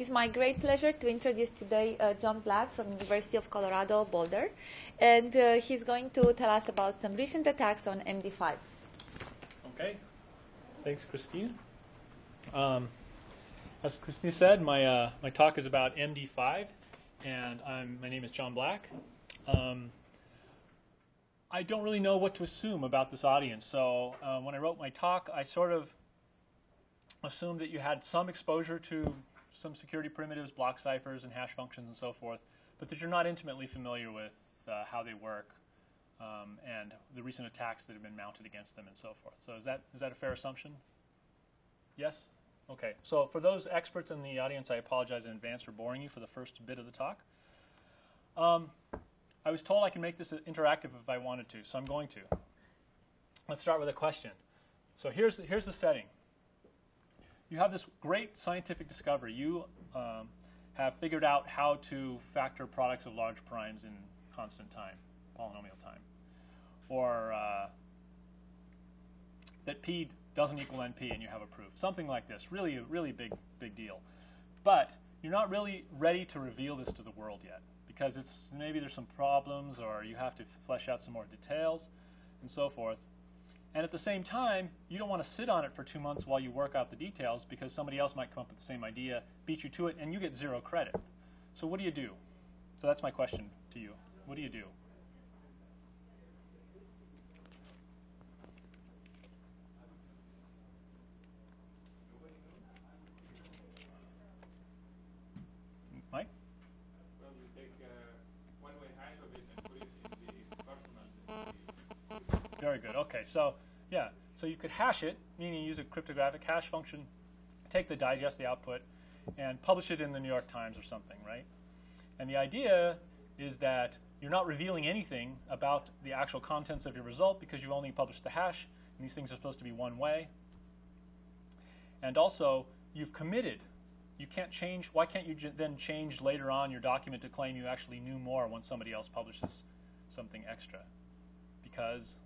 it is my great pleasure to introduce today uh, John Black from University of Colorado Boulder, and uh, he's going to tell us about some recent attacks on MD5. Okay, thanks, Christine. Um, as Christine said, my uh, my talk is about MD5, and I'm, my name is John Black. Um, I don't really know what to assume about this audience, so uh, when I wrote my talk, I sort of assumed that you had some exposure to some security primitives, block ciphers, and hash functions and so forth, but that you're not intimately familiar with uh, how they work um, and the recent attacks that have been mounted against them and so forth. So is that is that a fair assumption? Yes? Okay. So for those experts in the audience, I apologize in advance for boring you for the first bit of the talk. Um, I was told I can make this interactive if I wanted to, so I'm going to. Let's start with a question. So here's the, here's the setting you have this great scientific discovery. You um, have figured out how to factor products of large primes in constant time, polynomial time, or uh, that p doesn't equal np, and you have a proof. Something like this. Really, a really big, big deal. But you're not really ready to reveal this to the world yet because it's maybe there's some problems, or you have to flesh out some more details, and so forth. And at the same time, you don't want to sit on it for two months while you work out the details because somebody else might come up with the same idea, beat you to it, and you get zero credit. So what do you do? So that's my question to you. What do you do? Mike? Well, you take uh, one-way hash of it and put it in the personal. Very good. Okay, so yeah, so you could hash it, meaning use a cryptographic hash function, take the digest, the output, and publish it in the New York Times or something, right? And the idea is that you're not revealing anything about the actual contents of your result because you've only published the hash, and these things are supposed to be one way. And also, you've committed. You can't change. Why can't you then change later on your document to claim you actually knew more once somebody else publishes something extra? Because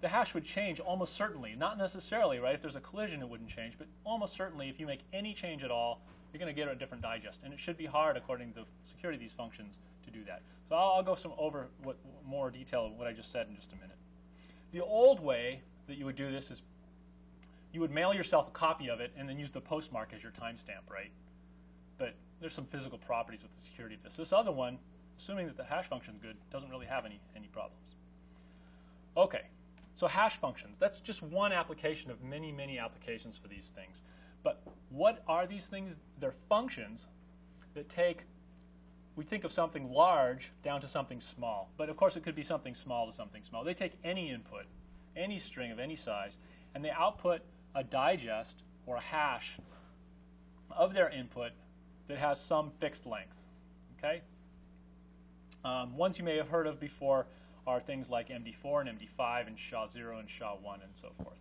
the hash would change almost certainly. Not necessarily, right? If there's a collision, it wouldn't change, but almost certainly, if you make any change at all, you're going to get a different digest. And it should be hard, according to the security of these functions, to do that. So I'll, I'll go some over what, more detail of what I just said in just a minute. The old way that you would do this is you would mail yourself a copy of it and then use the postmark as your timestamp, right? But there's some physical properties with the security of this. This other one, assuming that the hash function is good, doesn't really have any, any problems. Okay, so hash functions, that's just one application of many, many applications for these things. But what are these things? They're functions that take, we think of something large down to something small. But of course, it could be something small to something small. They take any input, any string of any size, and they output a digest or a hash of their input that has some fixed length. Okay? Um, ones you may have heard of before are things like MD4 and MD5 and SHA-0 and SHA-1 and so forth.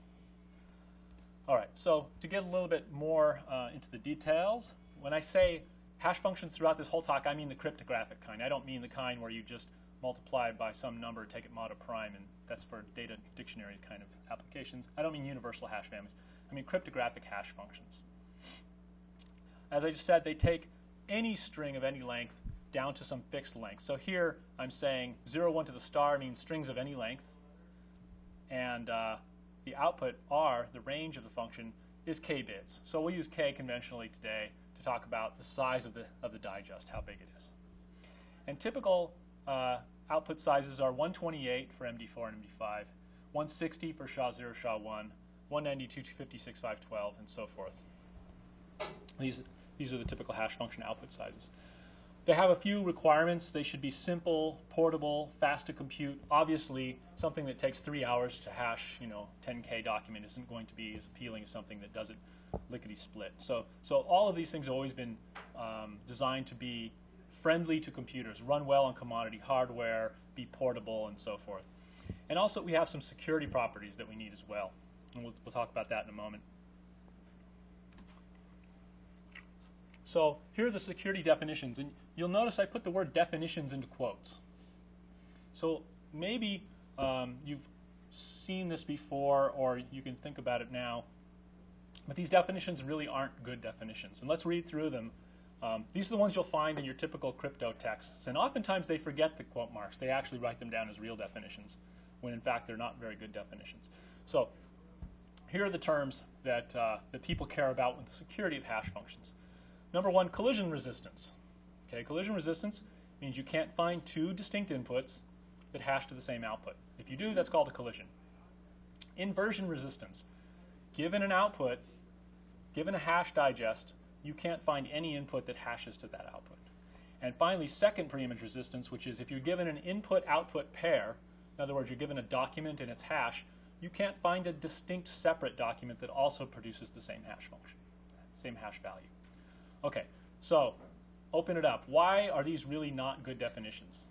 All right, so to get a little bit more uh, into the details, when I say hash functions throughout this whole talk, I mean the cryptographic kind. I don't mean the kind where you just multiply by some number, take it mod a prime, and that's for data dictionary kind of applications. I don't mean universal hash families. I mean cryptographic hash functions. As I just said, they take any string of any length down to some fixed length. So here I'm saying 0, 1 to the star means strings of any length. And uh, the output R, the range of the function, is k bits. So we'll use k conventionally today to talk about the size of the, of the digest, how big it is. And typical uh, output sizes are 128 for MD4 and MD5, 160 for SHA-0, SHA-1, 192, 256, 512, and so forth. These, these are the typical hash function output sizes. They have a few requirements. They should be simple, portable, fast to compute. Obviously, something that takes three hours to hash, you know, 10k document isn't going to be as appealing as something that does it lickety split. So, so all of these things have always been um, designed to be friendly to computers, run well on commodity hardware, be portable, and so forth. And also, we have some security properties that we need as well, and we'll, we'll talk about that in a moment. So here are the security definitions. And you'll notice I put the word definitions into quotes. So maybe um, you've seen this before or you can think about it now. But these definitions really aren't good definitions. And let's read through them. Um, these are the ones you'll find in your typical crypto texts. And oftentimes they forget the quote marks. They actually write them down as real definitions, when in fact they're not very good definitions. So here are the terms that, uh, that people care about with the security of hash functions. Number one, collision resistance. Okay, collision resistance means you can't find two distinct inputs that hash to the same output. If you do, that's called a collision. Inversion resistance. Given an output, given a hash digest, you can't find any input that hashes to that output. And finally, second preimage resistance, which is if you're given an input-output pair, in other words, you're given a document and its hash, you can't find a distinct separate document that also produces the same hash function, same hash value. Okay, so open it up. Why are these really not good definitions?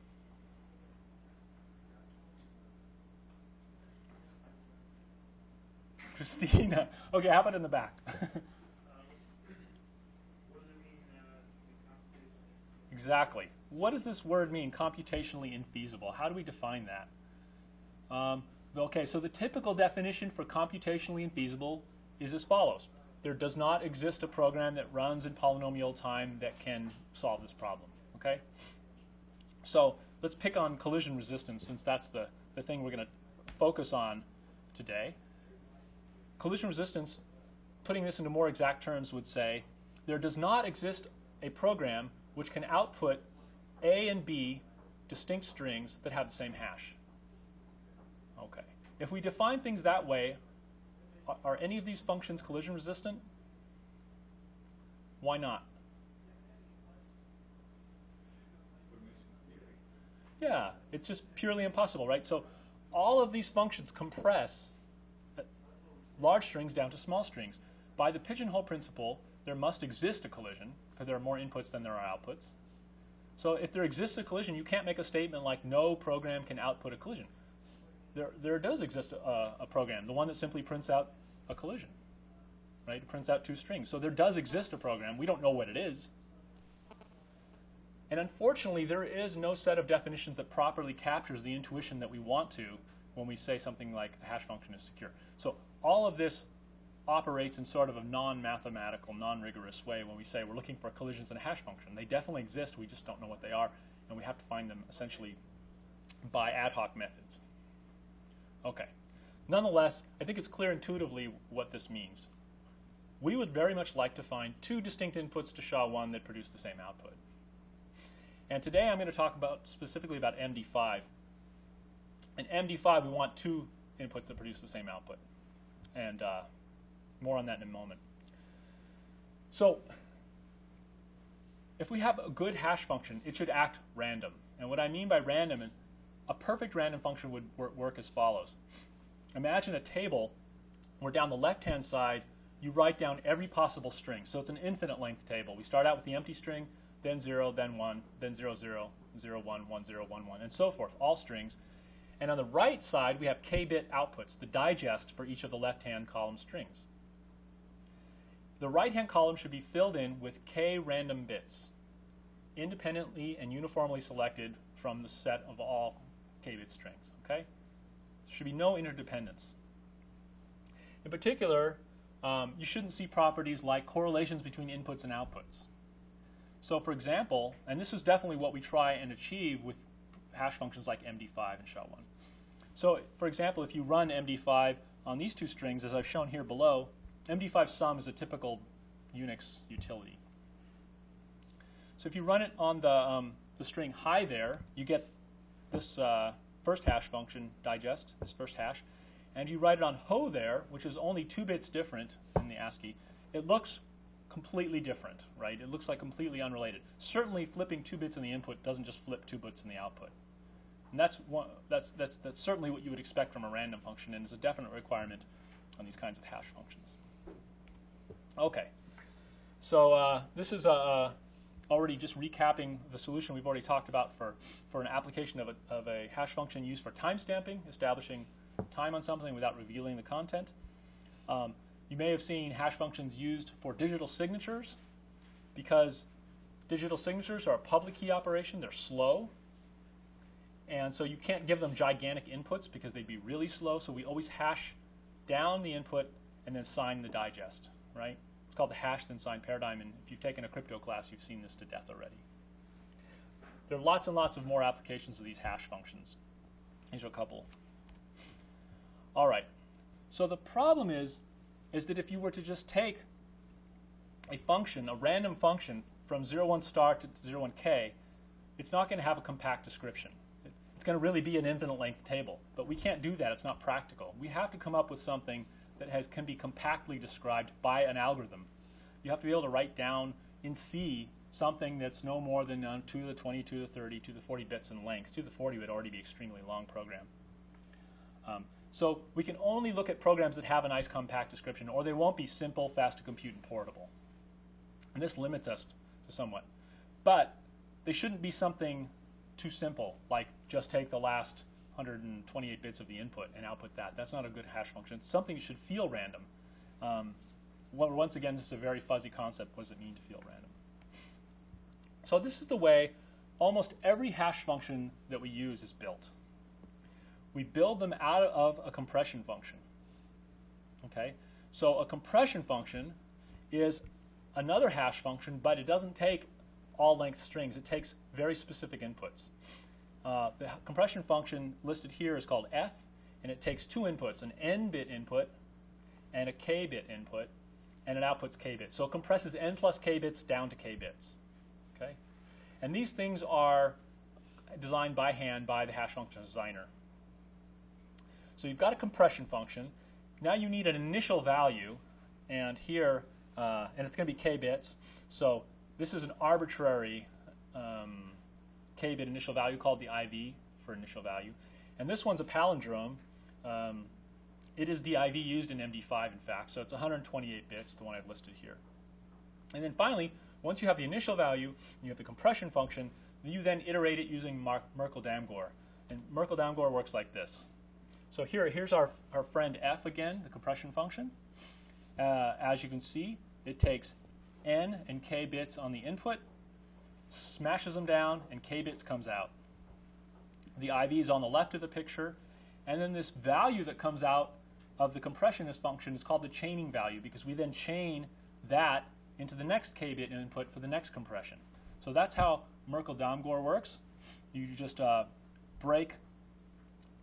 Christina. Okay, how about in the back? exactly. What does this word mean, computationally infeasible? How do we define that? Um, okay, so the typical definition for computationally infeasible is as follows. There does not exist a program that runs in polynomial time that can solve this problem. Okay? So let's pick on collision resistance since that's the, the thing we're going to focus on today collision resistance, putting this into more exact terms, would say there does not exist a program which can output A and B distinct strings that have the same hash. Okay. If we define things that way, are any of these functions collision resistant? Why not? Yeah, it's just purely impossible, right? So all of these functions compress large strings down to small strings. By the pigeonhole principle, there must exist a collision because there are more inputs than there are outputs. So if there exists a collision, you can't make a statement like no program can output a collision. There, there does exist a, a program, the one that simply prints out a collision, right? It prints out two strings. So there does exist a program. We don't know what it is. And unfortunately, there is no set of definitions that properly captures the intuition that we want to when we say something like a hash function is secure. So all of this operates in sort of a non-mathematical, non-rigorous way when we say we're looking for collisions in a hash function. They definitely exist, we just don't know what they are, and we have to find them essentially by ad hoc methods. Okay. Nonetheless, I think it's clear intuitively what this means. We would very much like to find two distinct inputs to SHA-1 that produce the same output. And today I'm going to talk about specifically about MD5. In MD5, we want two inputs that produce the same output and uh, more on that in a moment. So if we have a good hash function, it should act random. And what I mean by random, a perfect random function would work as follows. Imagine a table where down the left-hand side you write down every possible string. So it's an infinite length table. We start out with the empty string, then 0, then 1, then 0, 0, 0, 1, 1, 0, 1, 1, and so forth, all strings. And on the right side, we have k-bit outputs, the digest for each of the left-hand column strings. The right-hand column should be filled in with k random bits, independently and uniformly selected from the set of all k-bit strings. Okay? There should be no interdependence. In particular, um, you shouldn't see properties like correlations between inputs and outputs. So for example, and this is definitely what we try and achieve with hash functions like MD5 and SHA-1. So for example, if you run MD5 on these two strings, as I've shown here below, MD5 sum is a typical Unix utility. So if you run it on the, um, the string hi there, you get this uh, first hash function digest, this first hash, and you write it on ho there, which is only two bits different in the ASCII. It looks completely different, right? It looks like completely unrelated. Certainly, flipping two bits in the input doesn't just flip two bits in the output. And that's, one, that's, that's, that's certainly what you would expect from a random function and is a definite requirement on these kinds of hash functions. Okay, so uh, this is a, already just recapping the solution we've already talked about for, for an application of a, of a hash function used for timestamping, establishing time on something without revealing the content. Um, you may have seen hash functions used for digital signatures because digital signatures are a public key operation. They're slow. And so you can't give them gigantic inputs because they'd be really slow. So we always hash down the input and then sign the digest. right? It's called the hash then sign paradigm, and if you've taken a crypto class, you've seen this to death already. There are lots and lots of more applications of these hash functions. Here's a couple. All right. So the problem is, is that if you were to just take a function, a random function from 0, 1 star to 0, 1 k, it's not going to have a compact description. It's going to really be an infinite length table. But we can't do that. It's not practical. We have to come up with something that has, can be compactly described by an algorithm. You have to be able to write down in C something that's no more than uh, 2 to the 20, 2 to the 30, 2 to the 40 bits in length. 2 to the 40 would already be extremely long program. Um, so we can only look at programs that have a nice compact description, or they won't be simple, fast to compute, and portable. And this limits us to somewhat. But they shouldn't be something too simple, like just take the last 128 bits of the input and output that. That's not a good hash function. Something should feel random. Um, once again, this is a very fuzzy concept. What does it mean to feel random? So this is the way almost every hash function that we use is built. We build them out of a compression function. Okay, so a compression function is another hash function, but it doesn't take all length strings. It takes very specific inputs. Uh, the compression function listed here is called f, and it takes two inputs, an n-bit input and a k-bit input, and it outputs k bits. So it compresses n plus k bits down to k bits. Okay? And these things are designed by hand by the hash function designer. So you've got a compression function. Now you need an initial value, and here, uh, and it's going to be k bits. So this is an arbitrary um, k-bit initial value called the IV for initial value. And this one's a palindrome. Um, it is the IV used in MD5, in fact, so it's 128 bits, the one I've listed here. And then finally, once you have the initial value, you have the compression function, you then iterate it using Merkle-Damgård. And Merkle-Damgård works like this. So here, here's our, our friend f again, the compression function. Uh, as you can see, it takes n and k bits on the input, smashes them down, and k bits comes out. The IV is on the left of the picture, and then this value that comes out of the compressionist function is called the chaining value because we then chain that into the next k-bit input for the next compression. So that's how Merkle-Damgård works. You just uh, break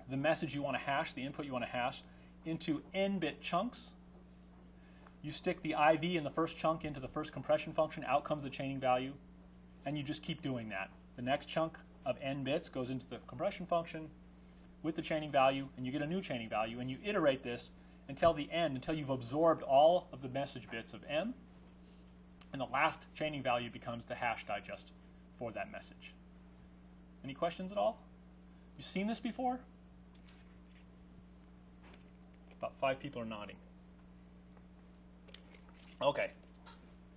the message you want to hash, the input you want to hash, into n-bit chunks. You stick the IV in the first chunk into the first compression function, out comes the chaining value, and you just keep doing that. The next chunk of n bits goes into the compression function, with the chaining value, and you get a new chaining value, and you iterate this until the end, until you've absorbed all of the message bits of M, and the last chaining value becomes the hash digest for that message. Any questions at all? You've seen this before? About five people are nodding. Okay.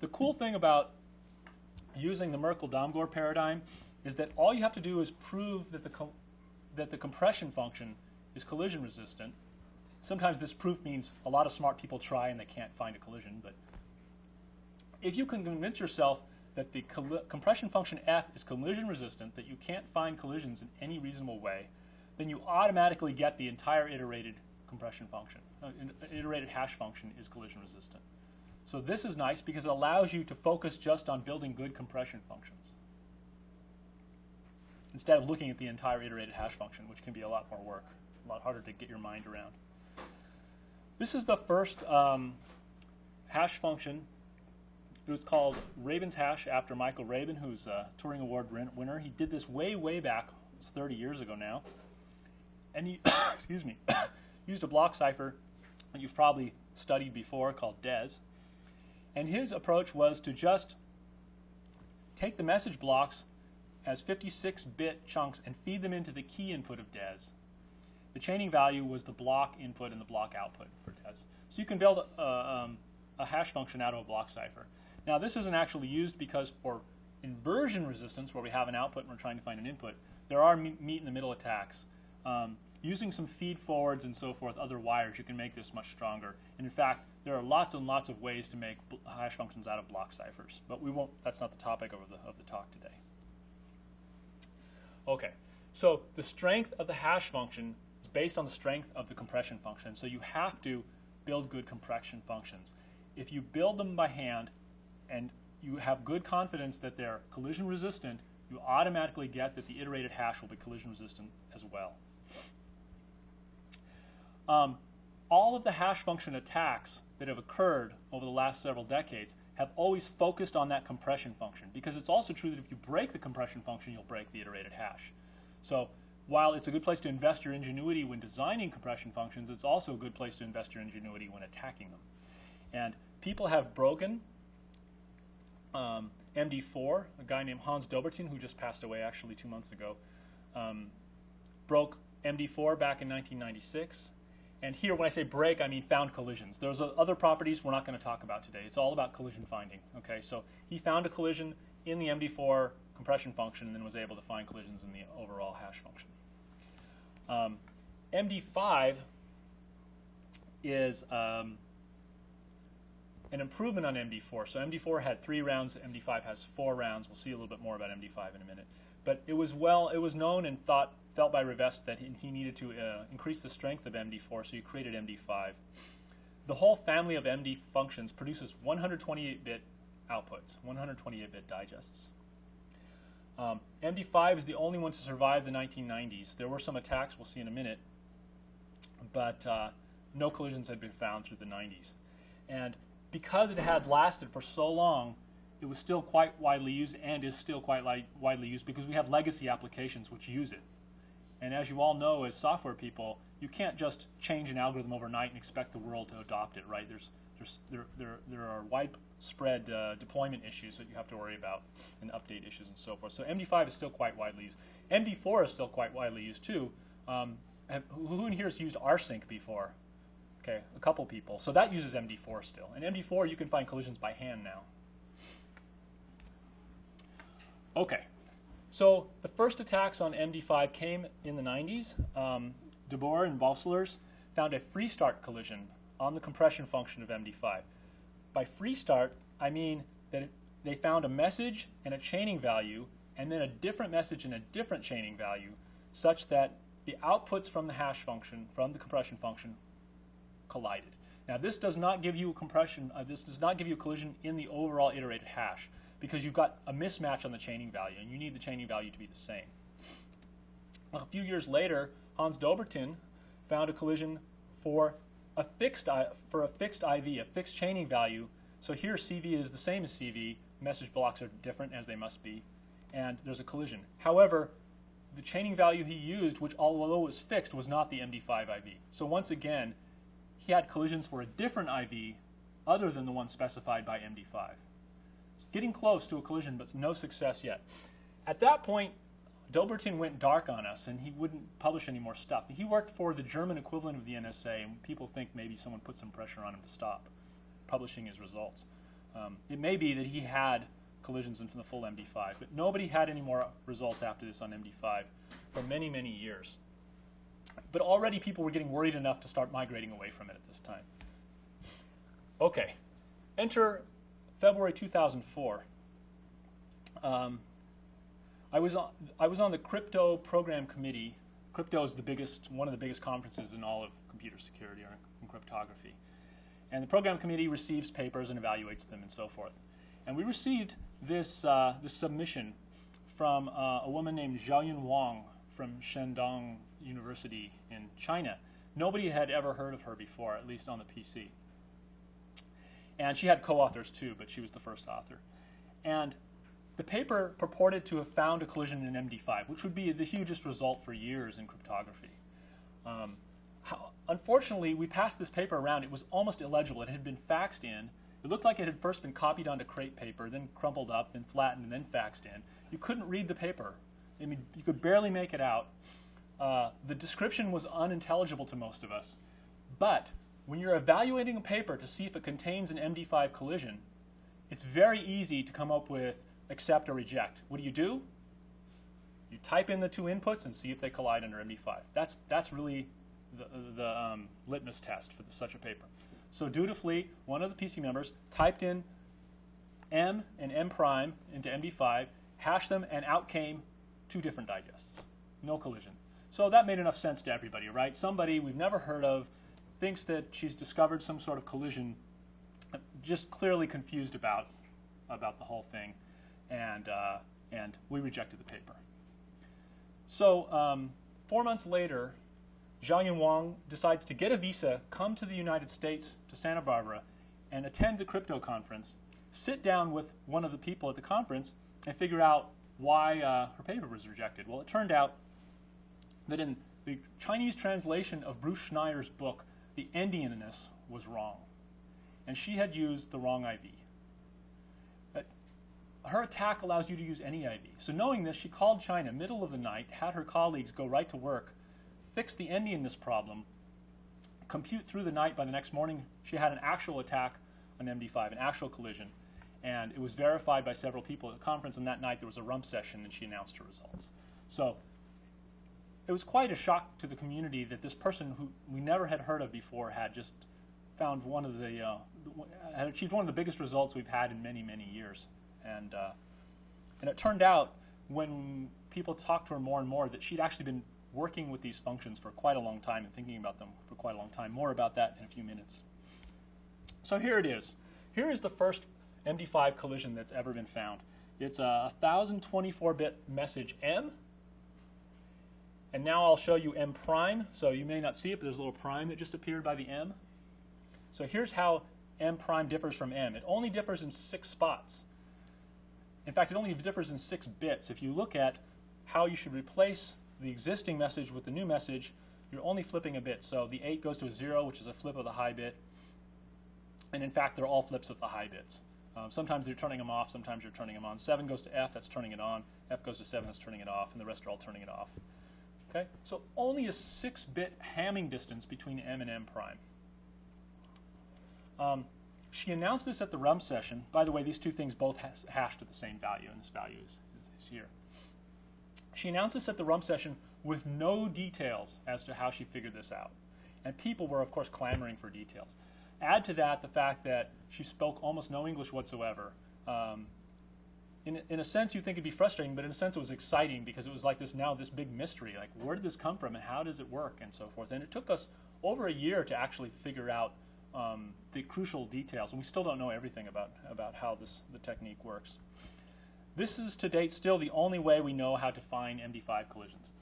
The cool thing about using the Merkle-Damgård paradigm is that all you have to do is prove that the that the compression function is collision resistant. Sometimes this proof means a lot of smart people try and they can't find a collision, but if you can convince yourself that the compression function f is collision resistant, that you can't find collisions in any reasonable way, then you automatically get the entire iterated compression function. Uh, iterated hash function is collision resistant. So this is nice because it allows you to focus just on building good compression functions instead of looking at the entire iterated hash function, which can be a lot more work, a lot harder to get your mind around. This is the first um, hash function. It was called Rabin's hash after Michael Rabin, who's a Turing Award winner. He did this way, way back, it's 30 years ago now. And he, excuse me, used a block cipher that you've probably studied before called DES. And his approach was to just take the message blocks as 56-bit chunks and feed them into the key input of DES. The chaining value was the block input and the block output for DES. So you can build a, um, a hash function out of a block cipher. Now this isn't actually used because for inversion resistance, where we have an output and we're trying to find an input, there are meet in the middle attacks. Um, using some feed forwards and so forth, other wires, you can make this much stronger. And in fact, there are lots and lots of ways to make hash functions out of block ciphers. But we won't. That's not the topic of the, of the talk today. Okay, so the strength of the hash function is based on the strength of the compression function. So you have to build good compression functions. if you build them by hand and you have good confidence that they're collision resistant, you automatically get that the iterated hash will be collision resistant as well. Um, all of the hash function attacks that have occurred over the last several decades have always focused on that compression function because it's also true that if you break the compression function, you'll break the iterated hash. So while it's a good place to invest your ingenuity when designing compression functions, it's also a good place to invest your ingenuity when attacking them. And people have broken um, MD4, a guy named Hans Dobbertin, who just passed away actually two months ago, um, broke MD4 back in 1996. And here, when I say break, I mean found collisions. There's other properties we're not going to talk about today. It's all about collision finding. Okay, so he found a collision in the MD4 compression function and then was able to find collisions in the overall hash function. Um, MD5 is um, an improvement on MD4. So MD4 had three rounds. MD5 has four rounds. We'll see a little bit more about MD5 in a minute. But it was well, it was known and thought felt by Rivest that he needed to uh, increase the strength of MD4, so he created MD5. The whole family of MD functions produces 128-bit outputs, 128-bit digests. Um, MD5 is the only one to survive the 1990s. There were some attacks we'll see in a minute, but uh, no collisions had been found through the 90s. And because it had lasted for so long, it was still quite widely used and is still quite widely used because we have legacy applications which use it. And as you all know, as software people, you can't just change an algorithm overnight and expect the world to adopt it, right? There's, there's, there, there, there are widespread uh, deployment issues that you have to worry about and update issues and so forth. So MD5 is still quite widely used. MD4 is still quite widely used too. Um, who in here has used rsync before? Okay, a couple people. So that uses MD4 still. And MD4, you can find collisions by hand now. Okay, so the first attacks on MD5 came in the 90s. Um, De Boer and Bosselaers found a free start collision on the compression function of MD5. By free start, I mean that they found a message and a chaining value, and then a different message and a different chaining value, such that the outputs from the hash function, from the compression function, collided. Now, this does not give you a compression. Uh, this does not give you a collision in the overall iterated hash because you've got a mismatch on the chaining value, and you need the chaining value to be the same. A few years later, Hans Dobbertin found a collision for a fixed for a fixed IV, a fixed chaining value. So here CV is the same as CV. Message blocks are different as they must be, and there's a collision. However, the chaining value he used, which although was fixed, was not the MD5 IV. So once again, he had collisions for a different IV other than the one specified by MD5 getting close to a collision, but no success yet. At that point, Dobbertin went dark on us, and he wouldn't publish any more stuff. He worked for the German equivalent of the NSA, and people think maybe someone put some pressure on him to stop publishing his results. Um, it may be that he had collisions into the full MD5, but nobody had any more results after this on MD5 for many, many years. But already people were getting worried enough to start migrating away from it at this time. Okay, enter February 2004, um, I was on, I was on the crypto program committee. Crypto is the biggest, one of the biggest conferences in all of computer security or in cryptography. And the program committee receives papers and evaluates them and so forth. And we received this, uh, this submission from uh, a woman named Xiaoyun Wang from Shandong University in China. Nobody had ever heard of her before, at least on the PC. And she had co-authors too, but she was the first author. And the paper purported to have found a collision in MD5, which would be the hugest result for years in cryptography. Um, how, unfortunately, we passed this paper around. It was almost illegible. It had been faxed in. It looked like it had first been copied onto crepe paper, then crumpled up, then flattened, and then faxed in. You couldn't read the paper. I mean, you could barely make it out. Uh, the description was unintelligible to most of us. But when you're evaluating a paper to see if it contains an MD5 collision, it's very easy to come up with accept or reject. What do you do? You type in the two inputs and see if they collide under MD5. That's, that's really the, the um, litmus test for the, such a paper. So dutifully, one of the PC members typed in M and M prime into MD5, hashed them, and out came two different digests. No collision. So that made enough sense to everybody, right? Somebody we've never heard of thinks that she's discovered some sort of collision just clearly confused about about the whole thing, and uh, and we rejected the paper. So um, four months later, Xiaoyun Wang decides to get a visa, come to the United States to Santa Barbara, and attend the crypto conference. Sit down with one of the people at the conference and figure out why uh, her paper was rejected. Well, it turned out that in the Chinese translation of Bruce Schneier's book, the endianness was wrong, and she had used the wrong IV. But uh, her attack allows you to use any IV. So knowing this, she called China middle of the night, had her colleagues go right to work, fix the endianness problem, compute through the night. By the next morning, she had an actual attack on MD5, an actual collision, and it was verified by several people at the conference. And that night there was a rump session, and she announced her results. So it was quite a shock to the community that this person who we never had heard of before had just found one of the uh, had achieved one of the biggest results we've had in many many years, and uh, and it turned out when people talked to her more and more that she'd actually been working with these functions for quite a long time and thinking about them for quite a long time. More about that in a few minutes. So here it is. Here is the first MD5 collision that's ever been found. It's a 1024-bit message M and now I'll show you M prime. So you may not see it, but there's a little prime that just appeared by the M. So here's how M prime differs from M. It only differs in six spots. In fact, it only differs in six bits. If you look at how you should replace the existing message with the new message, you're only flipping a bit. So the 8 goes to a 0, which is a flip of the high bit. And in fact, they're all flips of the high bits. Um, sometimes you're turning them off, sometimes you're turning them on. 7 goes to F, that's turning it on. F goes to 7, that's turning it off. And the rest are all turning it off. Okay, so only a 6-bit Hamming distance between M and M prime. Um, she announced this at the rump session. By the way, these two things both has at the same value, and this value is, is, is here. She announced this at the rump session with no details as to how she figured this out. And people were, of course, clamoring for details. Add to that the fact that she spoke almost no English whatsoever. Um, in, in a sense, you think it'd be frustrating, but in a sense, it was exciting because it was like this now this big mystery. Like, where did this come from, and how does it work, and so forth. And it took us over a year to actually figure out um, the crucial details, and we still don't know everything about about how this the technique works. This is to date still the only way we know how to find MD5 collisions.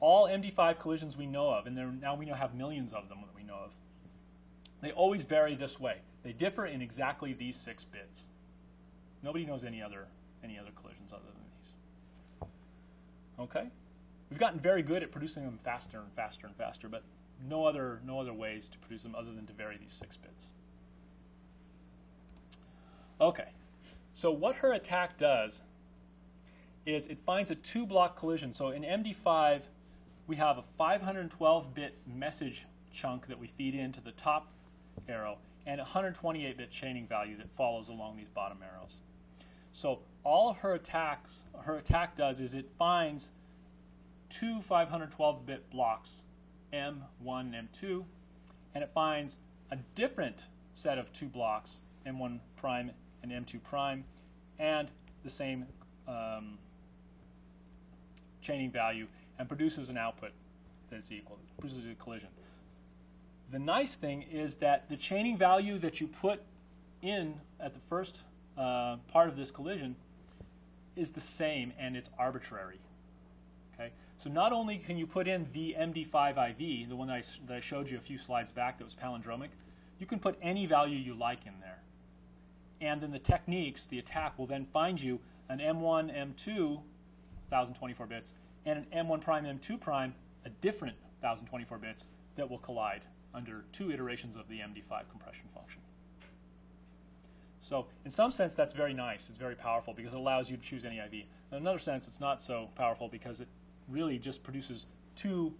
All MD5 collisions we know of, and now we know have millions of them that we know of, they always vary this way. They differ in exactly these six bits. Nobody knows any other any other collisions other than these. Okay? We've gotten very good at producing them faster and faster and faster, but no other, no other ways to produce them other than to vary these six bits. Okay, so what her attack does is it finds a two-block collision. So in MD5, we have a 512-bit message chunk that we feed into the top arrow and a 128-bit chaining value that follows along these bottom arrows. So all her attacks, her attack does is it finds two 512-bit blocks, M1 and M2, and it finds a different set of two blocks, M1 prime and M2 prime, and the same um, chaining value, and produces an output that's equal, produces a collision. The nice thing is that the chaining value that you put in at the first uh, part of this collision is the same and it's arbitrary. Okay, so not only can you put in the MD5IV, the one that I, that I showed you a few slides back that was palindromic, you can put any value you like in there. And then the techniques, the attack, will then find you an M1, M2, 1024 bits, and an M1 prime, M2 prime, a different 1024 bits that will collide under two iterations of the MD5 compression function. So in some sense, that's very nice. It's very powerful because it allows you to choose any IV. In another sense, it's not so powerful because it really just produces two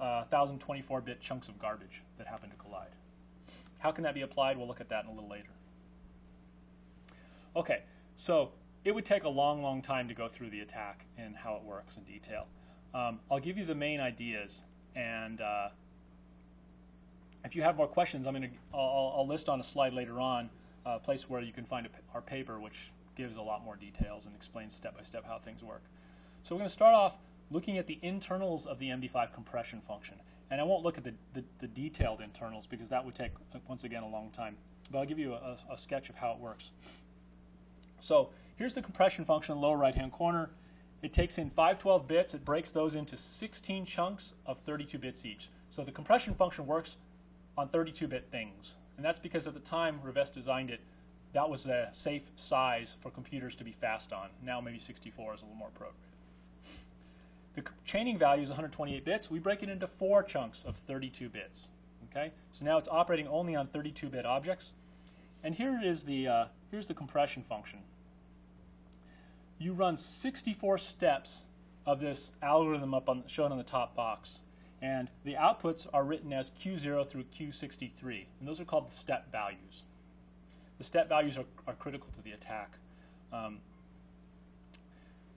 uh, 1024-bit chunks of garbage that happen to collide. How can that be applied? We'll look at that in a little later. Okay, so it would take a long, long time to go through the attack and how it works in detail. Um, I'll give you the main ideas, and uh, if you have more questions, I'm to I'll, I'll list on a slide later on a place where you can find our paper, which gives a lot more details and explains step by step how things work. So we're going to start off looking at the internals of the MD5 compression function. And I won't look at the, the, the, detailed internals because that would take, uh, once again, a long time. but I'll give you a, a sketch of how it works. So here's the compression function lower right-hand corner. It takes in 512 bits. It breaks those into 16 chunks of 32 bits each. So the compression function works on 32-bit things. And that's because at the time Rivest designed it, that was a safe size for computers to be fast on. Now maybe 64 is a little more appropriate. The chaining value is 128 bits. We break it into four chunks of 32 bits. Okay, so now it's operating only on 32-bit objects. And here is the uh, here's the compression function. You run 64 steps of this algorithm up on, shown on the top box, and the outputs are written as Q0 through Q63, and those are called the step values. The step values are, are critical to the attack. Um,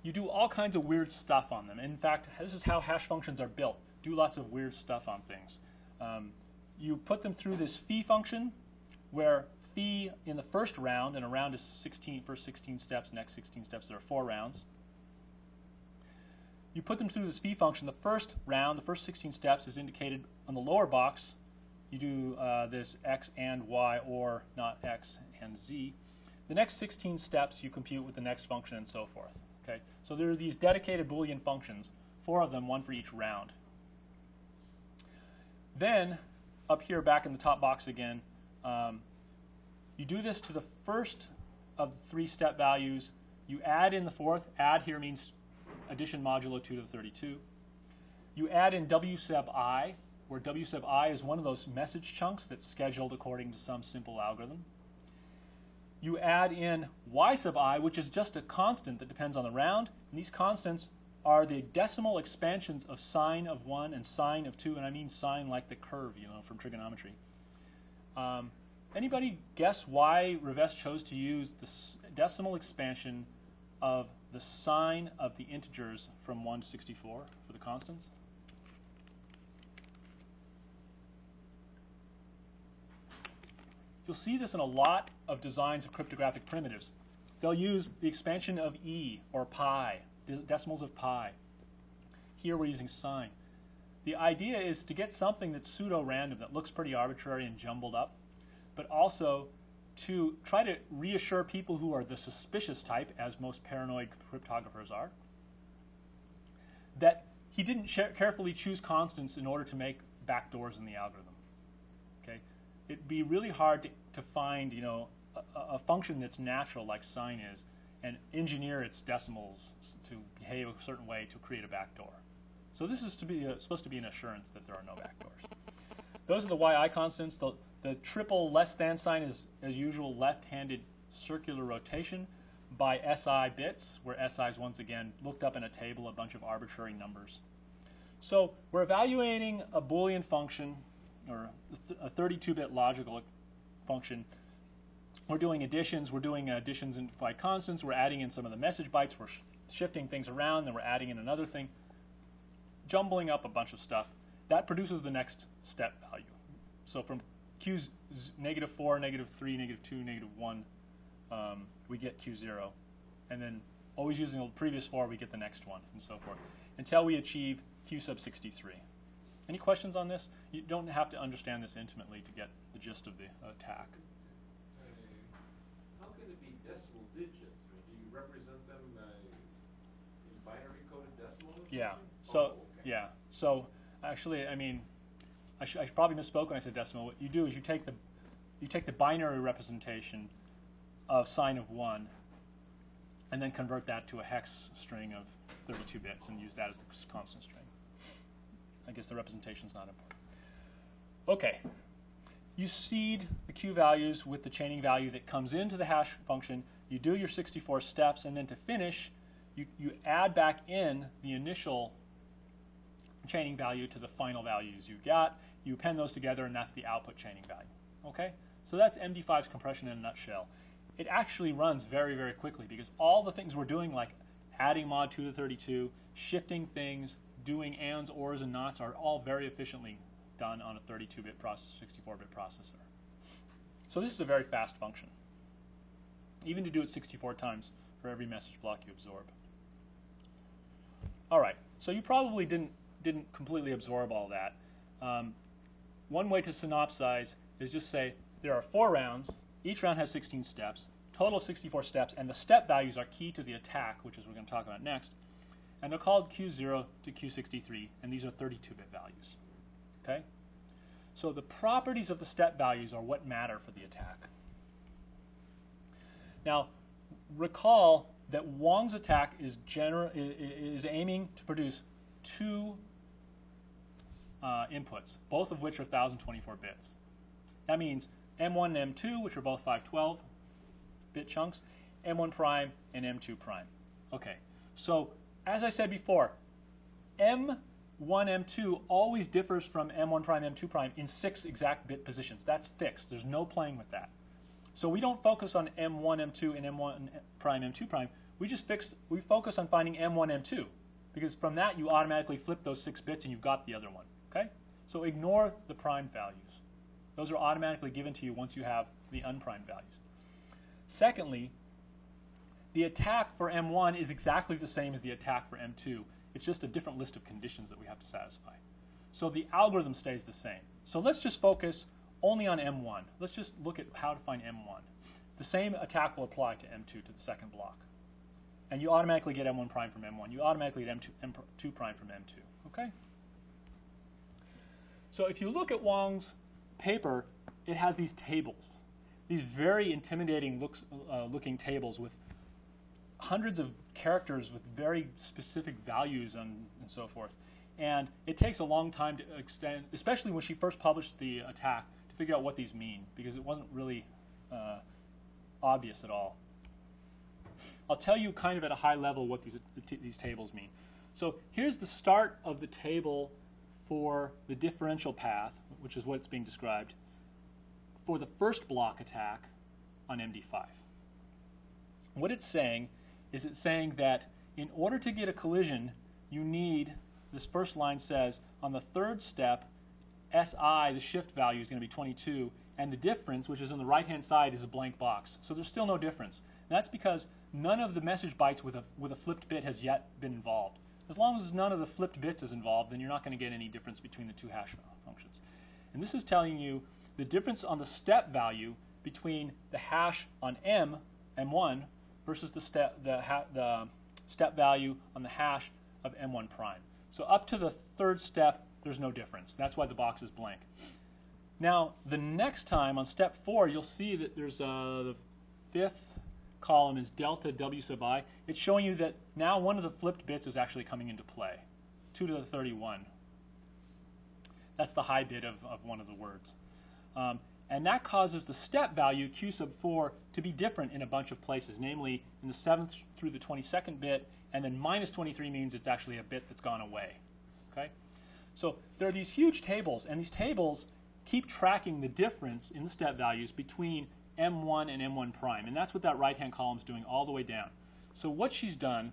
you do all kinds of weird stuff on them. In fact, this is how hash functions are built. Do lots of weird stuff on things. Um, you put them through this phi function, where phi in the first round, and a round is 16, first 16 steps, next 16 steps, there are four rounds. You put them through this phi function. The first round, the first 16 steps, is indicated on the lower box. You do uh, this x and y, or not x and z. The next 16 steps you compute with the next function and so forth. Okay, so there are these dedicated Boolean functions, four of them, one for each round. Then up here back in the top box again, um, you do this to the first of the three step values. You add in the fourth. Add here means addition modulo 2 to the 32. You add in w sub i, where w sub i is one of those message chunks that's scheduled according to some simple algorithm. You add in y sub i, which is just a constant that depends on the round. And these constants are the decimal expansions of sine of 1 and sine of 2, and I mean sine like the curve, you know, from trigonometry. Um, anybody guess why Rivest chose to use the decimal expansion of the sine of the integers from 1 to 64 for the constants? You'll see this in a lot of designs of cryptographic primitives. They'll use the expansion of e or pi decimals of pi. Here we're using sine. The idea is to get something that's pseudo-random, that looks pretty arbitrary and jumbled up, but also to try to reassure people who are the suspicious type, as most paranoid cryptographers are, that he didn't carefully choose constants in order to make backdoors in the algorithm. Okay, it'd be really hard to, to find, you know, a, a function that's natural like sine is, and engineer its decimals to behave a certain way to create a backdoor. So this is to be a, supposed to be an assurance that there are no backdoors. Those are the yi constants. The, the triple less than sign is, as usual, left-handed circular rotation by SI bits, where SI is once again looked up in a table, a bunch of arbitrary numbers. So we're evaluating a Boolean function, or a 32-bit logical function we're doing additions. We're doing additions in by constants. We're adding in some of the message bytes. We're sh shifting things around. Then we're adding in another thing, jumbling up a bunch of stuff. That produces the next step value. So from q negative 4, negative 3, negative 2, negative 1, um, we get q0. And then always using the previous 4, we get the next one, and so forth, until we achieve q sub 63. Any questions on this? You don't have to understand this intimately to get the gist of the attack. Uh, how can it be decimal digits? I mean, do you represent them uh, in binary coded decimals? Yeah. So oh, okay. yeah. So actually, I mean, I, sh- I probably misspoke when I said decimal. What you do is you take the you take the binary representation of sine of one, and then convert that to a hex string of 32 bits and use that as the constant string. I guess the representation is not important. Okay. You seed the q values with the chaining value that comes into the hash function. You do your 64 steps, and then to finish, you, you add back in the initial chaining value to the final values you got. You append those together, and that's the output chaining value. Okay? So that's MD5's compression in a nutshell. It actually runs very, very quickly because all the things we're doing, like adding mod 2 to 32, shifting things, doing ands, ors, and nots, are all very efficiently done on a 32-bit processor, 64-bit processor. So this is a very fast function, even to do it 64 times for every message block you absorb. All right, so you probably didn't didn't completely absorb all that. Um, one way to synopsize is just say there are four rounds. Each round has 16 steps, total of 64 steps, and the step values are key to the attack, which is what we're going to talk about next. And they're called Q0 to Q63, and these are 32-bit values. Okay? So the properties of the step values are what matter for the attack. Now, recall that Wang's attack is, is aiming to produce two uh, inputs, both of which are 1024 bits. That means M1 and M2, which are both 512 bit chunks, M1 prime and M2 prime. Okay, so as I said before, M1, M2 always differs from M1 prime, M2 prime in six exact bit positions. That's fixed. There's no playing with that. So we don't focus on M1, M2, and M1 prime, M2 prime. We just fixed. We focus on finding M1, M2 because from that you automatically flip those six bits and you've got the other one. Okay? So ignore the prime values. Those are automatically given to you once you have the unprimed values. Secondly, the attack for M1 is exactly the same as the attack for M2. It's just a different list of conditions that we have to satisfy. So the algorithm stays the same. So let's just focus only on M1. Let's just look at how to find M1. The same attack will apply to M2, to the second block. And you automatically get M1 prime from M1. You automatically get M2, M2 prime from M2. Okay? So if you look at Wang's paper, it has these tables, these very intimidating looks, uh, looking tables with hundreds of characters with very specific values and, and so forth. And it takes a long time to extend, especially when she first published the attack, to figure out what these mean because it wasn't really uh, obvious at all. I'll tell you kind of at a high level what these, these tables mean. So here's the start of the table for the differential path, which is what's being described, for the first block attack on MD5. What it's saying is it's saying that in order to get a collision, you need, this first line says, on the third step, SI, the shift value, is going to be 22, and the difference, which is on the right-hand side, is a blank box. So there's still no difference. That's because none of the message bytes with a, with a flipped bit has yet been involved. As long as none of the flipped bits is involved, then you're not going to get any difference between the two hash functions. And this is telling you the difference on the step value between the hash on M, M1, versus the step, the, the step value on the hash of M1 prime. So up to the third step, there's no difference. That's why the box is blank. Now, the next time on step four, you'll see that there's uh, the fifth column is delta W sub i. It's showing you that now one of the flipped bits is actually coming into play. 2 to the 31. That's the high bit of, of one of the words. Um, and that causes the step value, q sub 4, to be different in a bunch of places, namely in the 7th through the 22nd bit, and then minus 23 means it's actually a bit that's gone away. Okay? So there are these huge tables, and these tables keep tracking the difference in the step values between M1 and M1 prime. And that's what that right-hand column is doing all the way down. So what she's done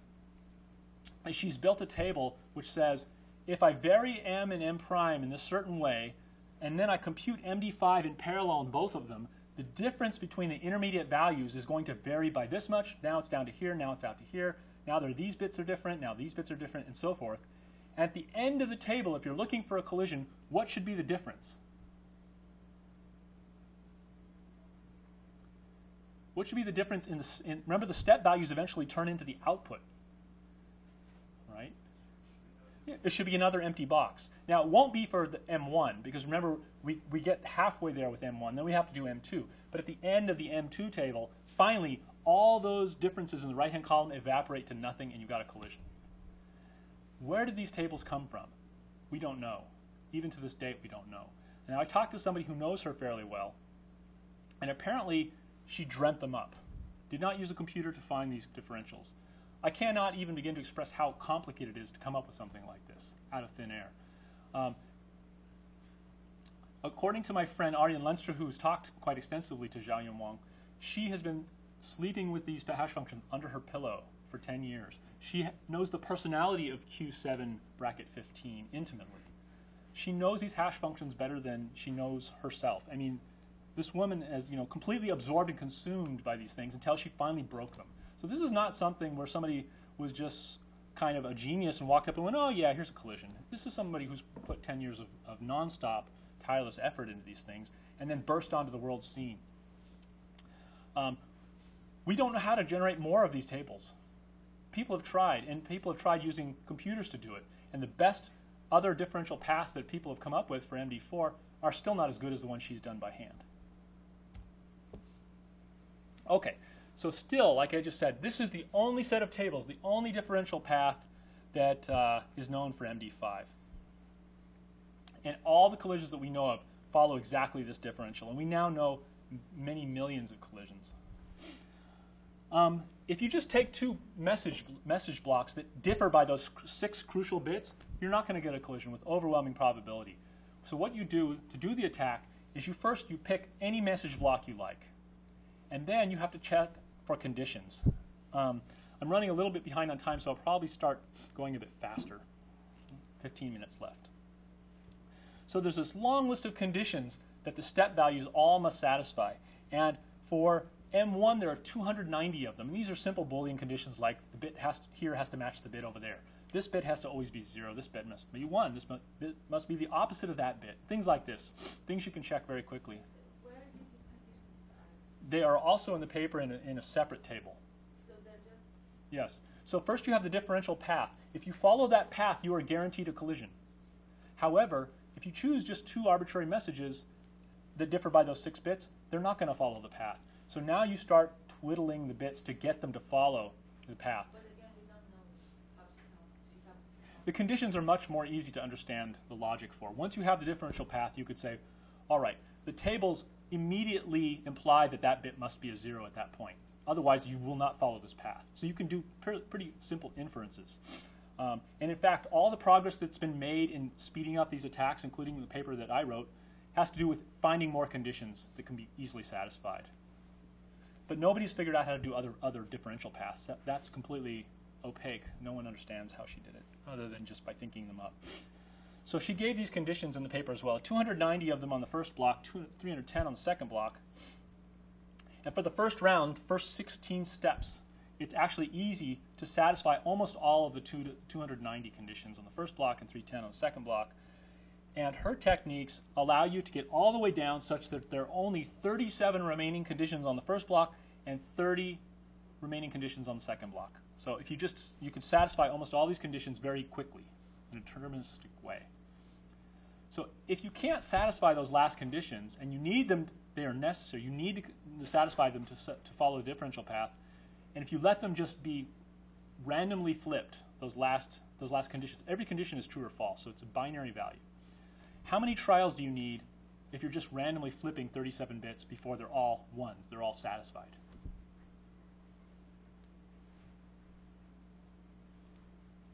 is she's built a table which says if I vary M and M prime in a certain way, and then I compute MD5 in parallel in both of them, the difference between the intermediate values is going to vary by this much. Now it's down to here, now it's out to here. Now there, these bits are different, now these bits are different, and so forth. At the end of the table, if you're looking for a collision, what should be the difference? What should be the difference in the, in, remember the step values eventually turn into the output, right? It should be another empty box. Now it won't be for the M1 because remember we, we get halfway there with M1, then we have to do M2. But at the end of the M2 table, finally all those differences in the right-hand column evaporate to nothing and you've got a collision. Where did these tables come from? We don't know. Even to this date, we don't know. Now I talked to somebody who knows her fairly well, and apparently she dreamt them up. Did not use a computer to find these differentials. I cannot even begin to express how complicated it is to come up with something like this out of thin air. Um, according to my friend Arjen Lenstra, who's talked quite extensively to Xiaoyun Wang, she has been sleeping with these hash functions under her pillow for 10 years. She knows the personality of Q7 bracket 15 intimately. She knows these hash functions better than she knows herself. I mean, this woman is you know completely absorbed and consumed by these things until she finally broke them. So this is not something where somebody was just kind of a genius and walked up and went, oh yeah, here's a collision. This is somebody who's put 10 years of, of nonstop tireless effort into these things, and then burst onto the world scene. Um, we don't know how to generate more of these tables. People have tried, and people have tried using computers to do it. And the best other differential paths that people have come up with for MD4 are still not as good as the one she's done by hand. Okay, so still, like I just said, this is the only set of tables, the only differential path that uh, is known for MD5. And all the collisions that we know of follow exactly this differential. And we now know many millions of collisions. Um, if you just take two message message blocks that differ by those six crucial bits, you're not going to get a collision with overwhelming probability. So what you do to do the attack is you first you pick any message block you like, and then you have to check for conditions. Um, I'm running a little bit behind on time, so I'll probably start going a bit faster. 15 minutes left. So there's this long list of conditions that the step values all must satisfy. And for M1, there are 290 of them. And these are simple Boolean conditions like the bit has to, here has to match the bit over there. This bit has to always be 0. This bit must be 1. This bit must be the opposite of that bit. Things like this. Things you can check very quickly. Where did these conditions They are also in the paper in a, in a separate table. So they're just Yes. So first you have the differential path. If you follow that path, you are guaranteed a collision. However, if you choose just two arbitrary messages that differ by those six bits, they're not going to follow the path. So now you start twiddling the bits to get them to follow the path. but again we don't know how she how she come The conditions are much more easy to understand the logic for. Once you have the differential path, you could say, all right, the tables immediately imply that that bit must be a zero at that point. Otherwise, you will not follow this path. So you can do pre- pretty simple inferences. Um, and in fact, all the progress that's been made in speeding up these attacks, including the paper that I wrote, has to do with finding more conditions that can be easily satisfied. But nobody's figured out how to do other other differential paths. That, that's completely opaque. No one understands how she did it, other than just by thinking them up. So she gave these conditions in the paper as well. 290 of them on the first block, 310 on the second block. And for the first round, the first 16 steps, it's actually easy to satisfy almost all of the two 290 conditions on the first block and 310 on the second block. And her techniques allow you to get all the way down such that there are only 37 remaining conditions on the first block and 30 remaining conditions on the second block. So if you just you can satisfy almost all these conditions very quickly in a deterministic way. So if you can't satisfy those last conditions and you need them, they are necessary. You need to, satisfy them to, to follow the differential path. And if you let them just be randomly flipped, those last those last conditions, every condition is true or false, so it's a binary value. How many trials do you need if you're just randomly flipping 37 bits before they're all ones, they're all satisfied?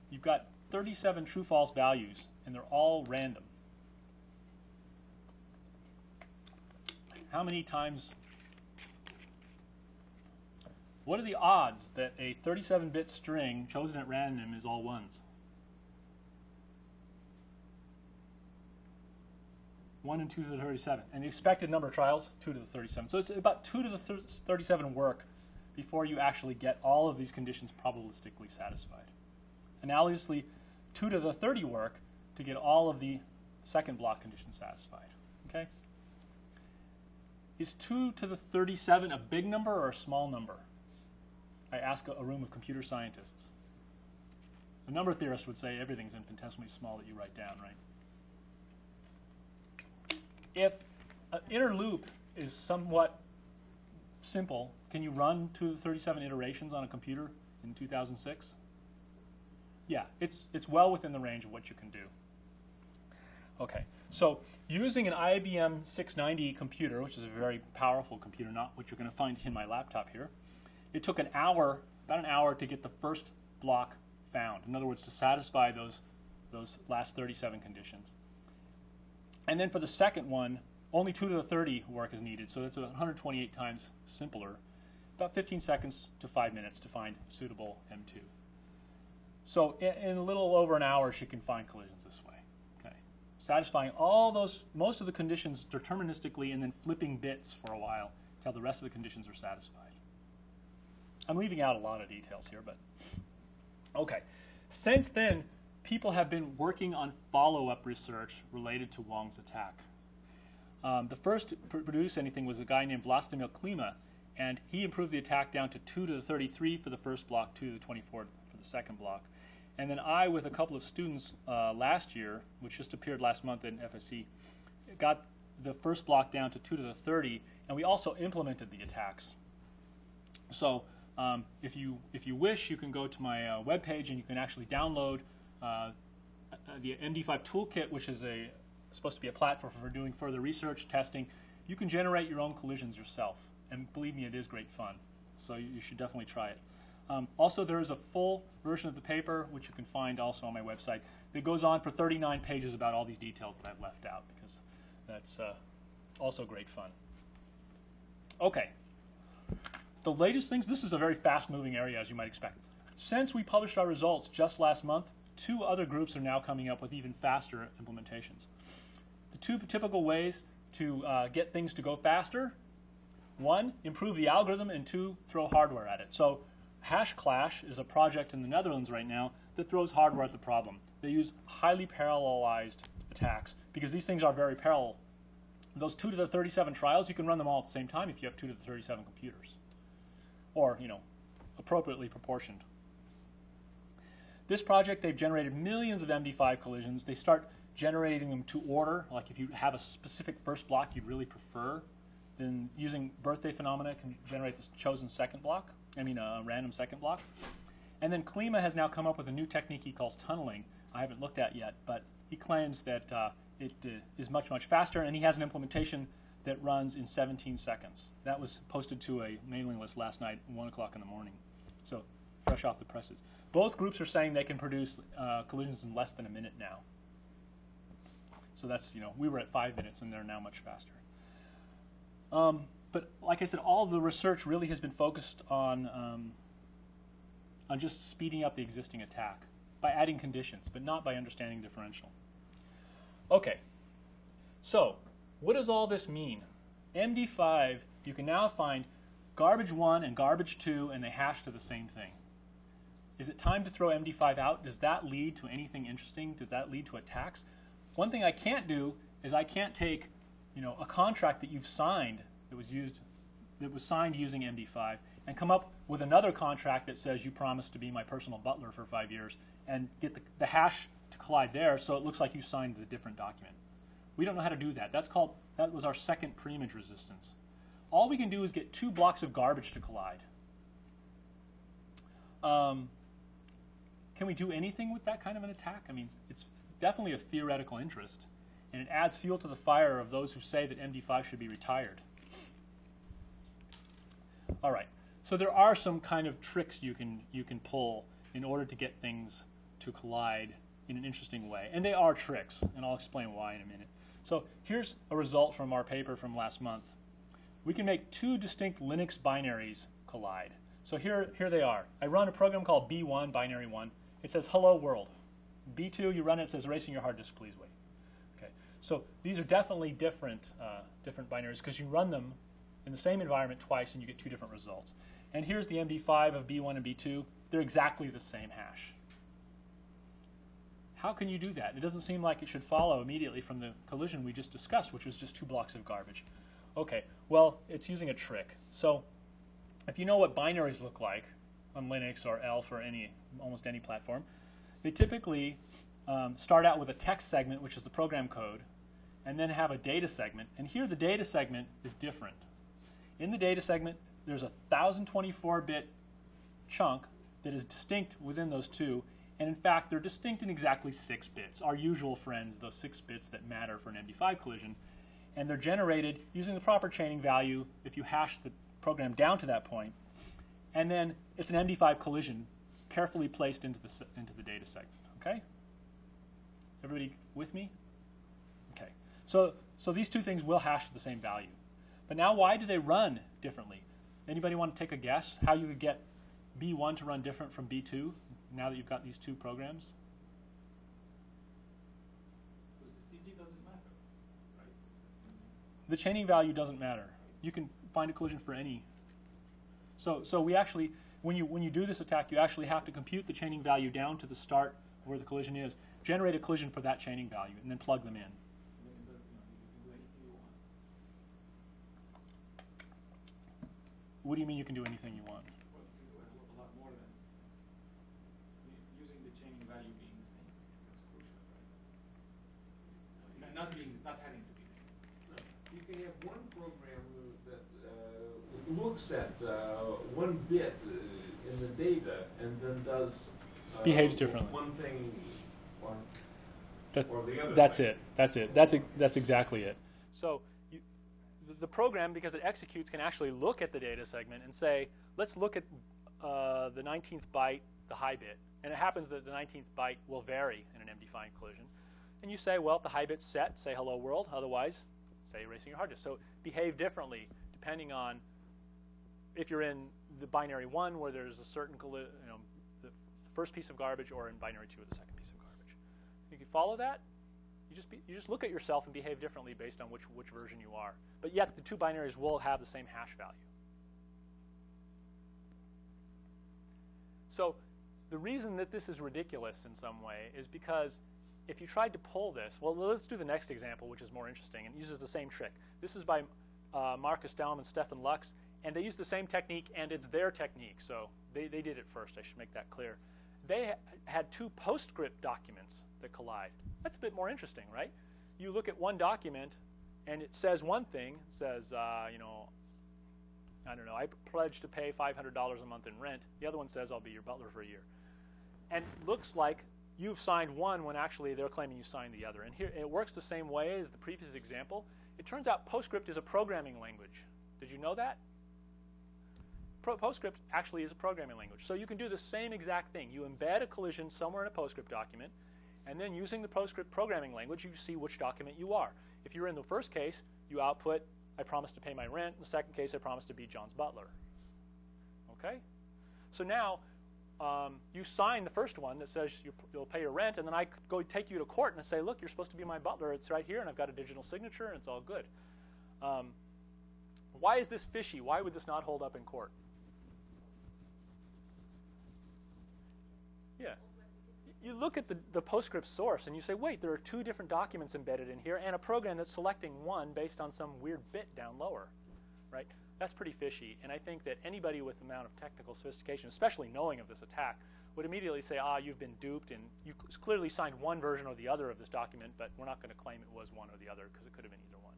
You've got 37 true false values, and they're all random. How many times? What are the odds that a 37 bit string chosen at random is all ones? 1 and 2 to the 37. And the expected number of trials, 2 to the 37. So it's about 2 to the 37 work before you actually get all of these conditions probabilistically satisfied. Analogously, 2 to the 30 work to get all of the second block conditions satisfied. Okay? Is 2 to the 37 a big number or a small number? I ask a room of computer scientists. A number theorist would say everything's infinitesimally small that you write down, right? If an inner loop is somewhat simple, can you run 2 to the 37 iterations on a computer in 2006? Yeah, it's, it's well within the range of what you can do. Okay, so using an IBM 690 computer, which is a very powerful computer, not what you're going to find in my laptop here, it took an hour, about an hour, to get the first block found. In other words, to satisfy those, those last 37 conditions. And then for the second one, only 2 to the 30 work is needed, so it's 128 times simpler. About 15 seconds to 5 minutes to find suitable M2. So in, in a little over an hour, she can find collisions this way. Satisfying all those, most of the conditions deterministically, and then flipping bits for a while until the rest of the conditions are satisfied. I'm leaving out a lot of details here, but okay. Since then, people have been working on follow-up research related to Wang's attack. Um, the first to pr- produce anything was a guy named Vlastimil Klima, and he improved the attack down to 2 to the 33 for the first block, 2 to the 24 for the second block. And then I, with a couple of students uh, last year, which just appeared last month in FSE, got the first block down to 2 to the 30, and we also implemented the attacks. So um, if you if you wish, you can go to my uh, webpage and you can actually download uh, the MD5 toolkit, which is a supposed to be a platform for doing further research, testing. You can generate your own collisions yourself, and believe me, it is great fun. So you should definitely try it. Um, also, there is a full version of the paper, which you can find also on my website, that goes on for 39 pages about all these details that I've left out, because that's uh, also great fun. Okay. The latest things, this is a very fast moving area, as you might expect. Since we published our results just last month, two other groups are now coming up with even faster implementations. The two typical ways to uh, get things to go faster one, improve the algorithm, and two, throw hardware at it. So, HashClash is a project in the Netherlands right now that throws hardware at the problem. They use highly parallelized attacks because these things are very parallel. Those 2 to the 37 trials, you can run them all at the same time if you have 2 to the 37 computers, or, you know, appropriately proportioned. This project, they've generated millions of MD5 collisions. They start generating them to order, like if you have a specific first block you'd really prefer, then using birthday phenomena can generate this chosen second block, I mean a random second block. And then Klima has now come up with a new technique he calls tunneling. I haven't looked at yet, but he claims that uh, it uh, is much, much faster, and he has an implementation that runs in 17 seconds. That was posted to a mailing list last night, 1 o'clock in the morning. So, fresh off the presses. Both groups are saying they can produce uh, collisions in less than a minute now. So that's, you know, we were at five minutes and they're now much faster. Um, but like I said, all the research really has been focused on um, on just speeding up the existing attack by adding conditions, but not by understanding differential. Okay, so what does all this mean? MD5, you can now find garbage 1 and garbage 2, and they hash to the same thing. Is it time to throw MD5 out? Does that lead to anything interesting? Does that lead to attacks? One thing I can't do is I can't take, you know, a contract that you've signed that was used that was signed using MD5 and come up with another contract that says you promised to be my personal butler for five years and get the, the hash to collide there so it looks like you signed the different document. We don't know how to do that. That's called that was our second preimage resistance. All we can do is get two blocks of garbage to collide. Um, can we do anything with that kind of an attack? I mean, it's definitely a theoretical interest, and it adds fuel to the fire of those who say that MD5 should be retired. All right, so there are some kind of tricks you can you can pull in order to get things to collide in an interesting way, and they are tricks, and I'll explain why in a minute. So here's a result from our paper from last month. We can make two distinct Linux binaries collide. So here, here they are. I run a program called B1, binary 1. It says hello world. B2, you run it, it says erasing your hard disk, please wait. So these are definitely different, uh, different binaries because you run them in the same environment twice and you get two different results. And here's the MD5 of B1 and B2. They're exactly the same hash. How can you do that? It doesn't seem like it should follow immediately from the collision we just discussed, which was just two blocks of garbage. Okay, well, it's using a trick. So if you know what binaries look like on Linux or ELF or any almost any platform, they typically um, start out with a text segment, which is the program code, and then have a data segment. And here the data segment is different. In the data segment, there's a 1024-bit chunk that is distinct within those two, and in fact, they're distinct in exactly six bits, our usual friends, those six bits that matter for an MD5 collision. And they're generated using the proper chaining value if you hash the program down to that point. And then it's an MD5 collision carefully placed into the, into the data segment. Okay? Everybody with me? So, so these two things will hash to the same value. But now why do they run differently? Anybody want to take a guess how you could get B1 to run different from B2 now that you've got these two programs? Because the CV doesn't matter, right? The chaining value doesn't matter. You can find a collision for any. So, so we actually, when you when you do this attack, you actually have to compute the chaining value down to the start where the collision is, generate a collision for that chaining value, and then plug them in. And then it does, you know, you can do anything you want. What do you mean you can do anything you want? Well, you can do a lot more than using the chaining value being the same. That's crucial, right? Not being, not having to be the same. No, You can have one program that uh, looks at uh, one bit uh, in the data and then does uh, Behaves differently. One thing, or That, Or the other that's thing. it. That's it. That's ex- that's exactly it. So you, the, program, because it executes, can actually look at the data segment and say, let's look at uh, the 19th byte, the high bit, and it happens that the 19th byte will vary in an MD5 collision. And you say, well, if the high bit's set, say hello world. Otherwise, say erasing your hard disk. So behave differently depending on if you're in the binary one where there's a certain you know the first piece of garbage, or in binary two, with the second piece of garbage. You can follow that. You just be, you just look at yourself and behave differently based on which which version you are. But yet the two binaries will have the same hash value. So the reason that this is ridiculous in some way is because if you tried to pull this, well, let's do the next example, which is more interesting and uses the same trick. This is by uh, Magnus Daum and Stefan Lucks, and they use the same technique, and it's their technique, so they, they did it first. I should make that clear. They had two PostScript documents that collide. That's a bit more interesting, right? You look at one document, and it says one thing. It says, uh, you know, I don't know, I pledge to pay $500 a month in rent. The other one says I'll be your butler for a year. And looks like you've signed one when actually they're claiming you signed the other. And here it works the same way as the previous example. It turns out PostScript is a programming language. Did you know that? PostScript actually is a programming language. So you can do the same exact thing. You embed a collision somewhere in a PostScript document, and then using the PostScript programming language, you see which document you are. If you're in the first case, you output, I promise to pay my rent. In the second case, I promise to be John's butler. Okay? So now um, you sign the first one that says you, you'll pay your rent, and then I go take you to court and say, look, you're supposed to be my butler. It's right here, and I've got a digital signature, and it's all good. Um, why is this fishy? Why would this not hold up in court? Yeah. You look at the, the PostScript source and you say, wait, there are two different documents embedded in here and a program that's selecting one based on some weird bit down lower, right? That's pretty fishy. And I think that anybody with the amount of technical sophistication, especially knowing of this attack, would immediately say, ah, you've been duped and you clearly signed one version or the other of this document, but we're not going to claim it was one or the other because it could have been either one.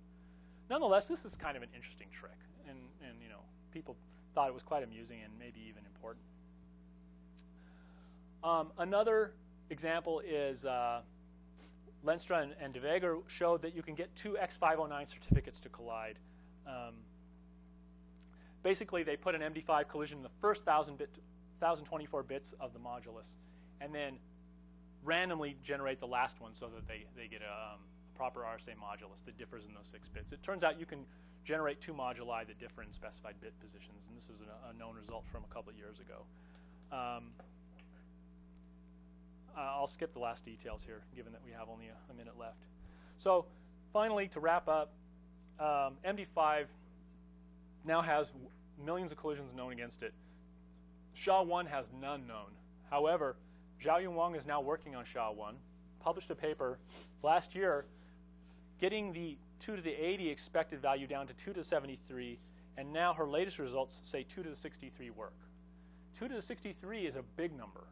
Nonetheless, this is kind of an interesting trick, and, and you know, people thought it was quite amusing and maybe even important. Um, another example is uh, Lenstra and, and De Weger showed that you can get two X509 certificates to collide. Um, basically, they put an MD5 collision in the first 1,000 bit, 1,024 bits of the modulus, and then randomly generate the last one so that they, they get a, um, proper RSA modulus that differs in those six bits. It turns out you can generate two moduli that differ in specified bit positions, and this is a, a known result from a couple of years ago. Um, uh, I'll skip the last details here, given that we have only a, a minute left. So, finally, to wrap up, um, MD5 now has millions of collisions known against it. SHA-1 has none known. However, Xiaoyun Wang is now working on SHA-1, published a paper last year getting the 2 to the 80 expected value down to 2 to the 73, and now her latest results say 2 to the 63 work. 2 to the 63 is a big number,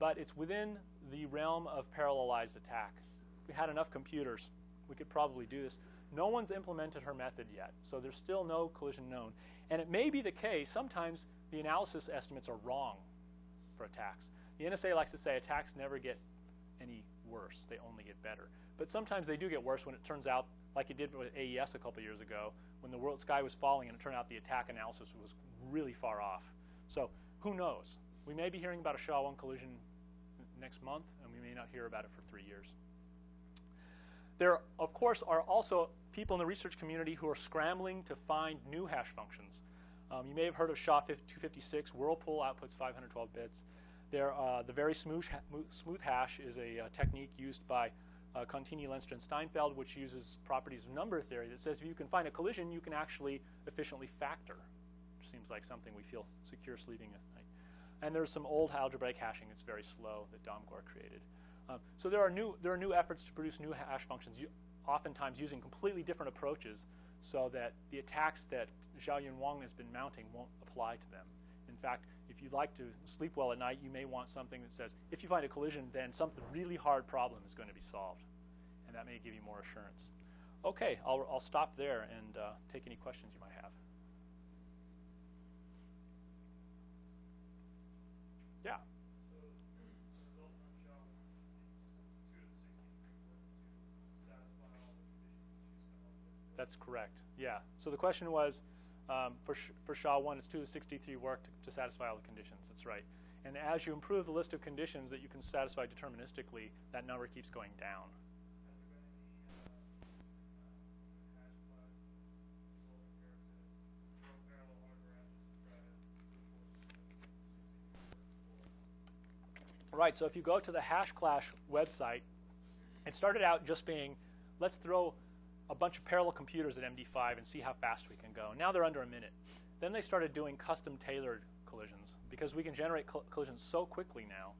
but it's within the realm of parallelized attack. If we had enough computers, we could probably do this. No one's implemented her method yet, so there's still no collision known. And it may be the case, sometimes the analysis estimates are wrong for attacks. The NSA likes to say attacks never get any worse, they only get better. But sometimes they do get worse when it turns out, like it did with AES a couple years ago, when the world sky was falling and it turned out the attack analysis was really far off. So who knows? We may be hearing about a SHA-1 collision next month, and we may not hear about it for three years. There, of course, are also people in the research community who are scrambling to find new hash functions. Um, you may have heard of SHA-256. Whirlpool outputs 512 bits. There, uh, the very smooth, smooth hash is a uh, technique used by uh, Contini, Lenstra, and Steinfeld, which uses properties of number theory that says if you can find a collision, you can actually efficiently factor. Which seems like something we feel secure night. And there's some old algebraic hashing that's very slow that Damgård created. Um, so there are new there are new efforts to produce new hash functions, oftentimes using completely different approaches so that the attacks that Zhao Xiaoyun Wang has been mounting won't apply to them. In fact, if you'd like to sleep well at night, you may want something that says, if you find a collision, then something really hard problem is going to be solved. And that may give you more assurance. Okay, I'll, I'll stop there and uh, take any questions you might have. That's correct. Yeah. So the question was, um, for for SHA-1, it's 2 to the 63 work to, to, satisfy all the conditions. That's right. And as you improve the list of conditions that you can satisfy deterministically, that number keeps going down. Right, so if you go to the Hash Clash website, it started out just being, let's throw a bunch of parallel computers at MD5 and see how fast we can go. Now they're under a minute. Then they started doing custom tailored collisions because we can generate collisions so quickly now.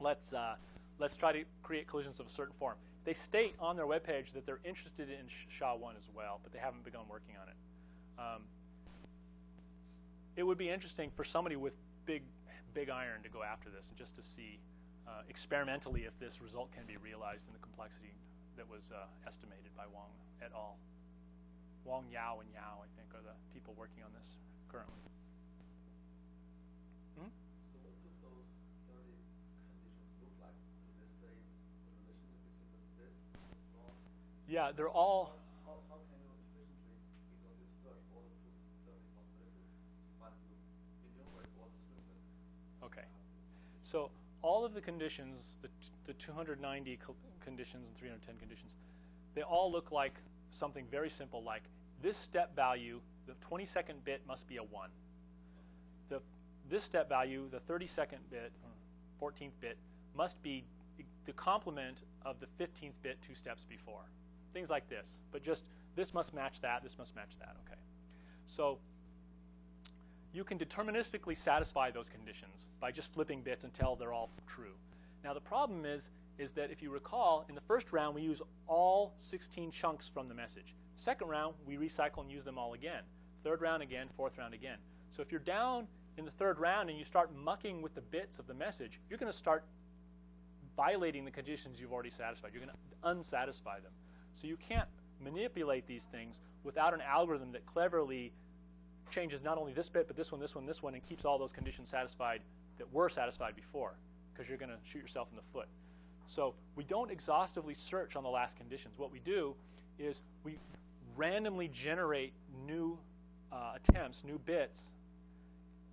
Let's uh, let's try to create collisions of a certain form. They state on their webpage that they're interested in SHA-1 as well, but they haven't begun working on it. Um, it would be interesting for somebody with big big iron to go after this and just to see uh, experimentally if this result can be realized in the complexity that was uh, estimated by Wang et al. Wang Yao and Yao, I think, are the people working on this currently. Hmm? So what do those 30 conditions look like? Do they stay in relation between this and Yeah, they're all. How, how can you efficiently exhaustive search all the 30 possibilities to find enumerate all the? Okay. So all of the conditions, the, the 290 conditions and 310 conditions, they all look like something very simple like this step value, the 22nd bit must be a 1. The, this step value, the 32nd bit, 14th bit, must be the complement of the 15th bit two steps before. Things like this. But just this must match that, this must match that. Okay. So you can deterministically satisfy those conditions by just flipping bits until they're all true. Now the problem is is that if you recall, in the first round we use all 16 chunks from the message. Second round we recycle and use them all again. Third round again, fourth round again. So if you're down in the third round and you start mucking with the bits of the message, you're going to start violating the conditions you've already satisfied. You're going to unsatisfy them. So you can't manipulate these things without an algorithm that cleverly changes not only this bit, but this one, this one, this one, and keeps all those conditions satisfied that were satisfied before, because you're going to shoot yourself in the foot. So we don't exhaustively search on the last conditions. What we do is we randomly generate new uh, attempts, new bits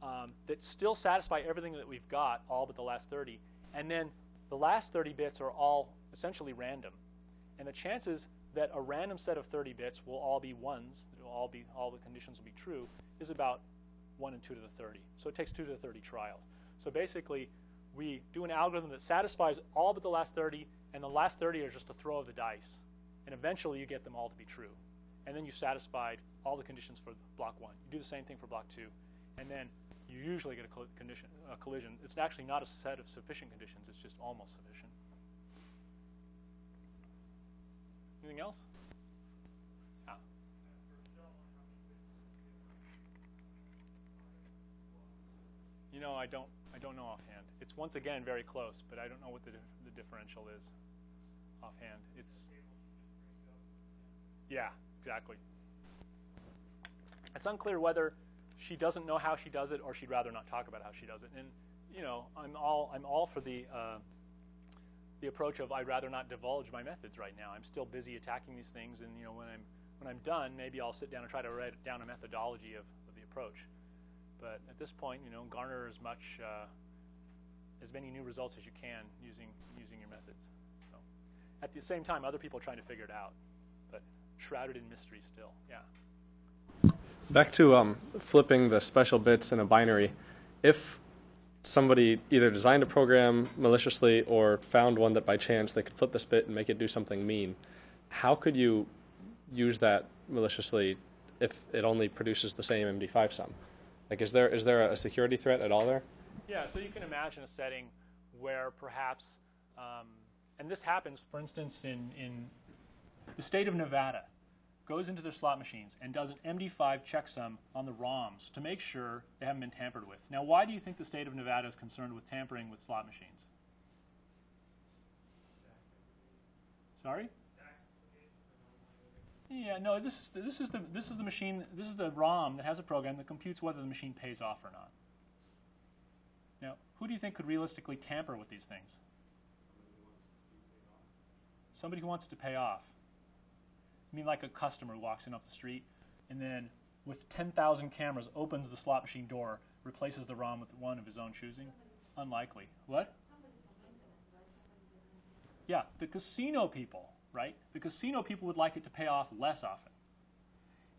um, that still satisfy everything that we've got, all but the last 30. And then the last 30 bits are all essentially random. And the chances that a random set of 30 bits will all be ones, all be all the conditions will be true, is about 1 and 2 to the 30. So it takes 2 to the 30 trials. So basically, we do an algorithm that satisfies all but the last 30, and the last 30 are just a throw of the dice. And eventually you get them all to be true. And then you satisfied all the conditions for block 1. You do the same thing for block 2. And then you usually get a, a collision. It's actually not a set of sufficient conditions, it's just almost sufficient. Anything else? Yeah. You know, I don't, I don't know offhand. It's once again very close, but I don't know what the, the differential is offhand. It's, yeah, exactly. It's unclear whether she doesn't know how she does it or she'd rather not talk about how she does it. And you know, I'm all, I'm all for the. Uh, the approach of I'd rather not divulge my methods right now. I'm still busy attacking these things, and you know when I'm when I'm done, maybe I'll sit down and try to write down a methodology of, of the approach. But at this point, you know, garner as much uh, as many new results as you can using using your methods. So at the same time, other people are trying to figure it out, but shrouded in mystery still. Yeah. Back to um, flipping the special bits in a binary. If somebody either designed a program maliciously or found one that by chance they could flip this bit and make it do something mean, how could you use that maliciously if it only produces the same MD5 sum? Like, is there is there a security threat at all there? Yeah, so you can imagine a setting where perhaps, um, and this happens, for instance, in in the state of Nevada. Goes into their slot machines and does an MD5 checksum on the ROMs to make sure they haven't been tampered with. Now, why do you think the state of Nevada is concerned with tampering with slot machines? Sorry? Yeah, no. This is this is the this is the machine. This is the ROM that has a program that computes whether the machine pays off or not. Now, who do you think could realistically tamper with these things? Somebody who wants to pay off. Mean, like a customer walks in off the street, and then with 10,000 cameras opens the slot machine door, replaces the ROM with one of his own choosing. Unlikely. What? Yeah, the casino people, right? The casino people would like it to pay off less often.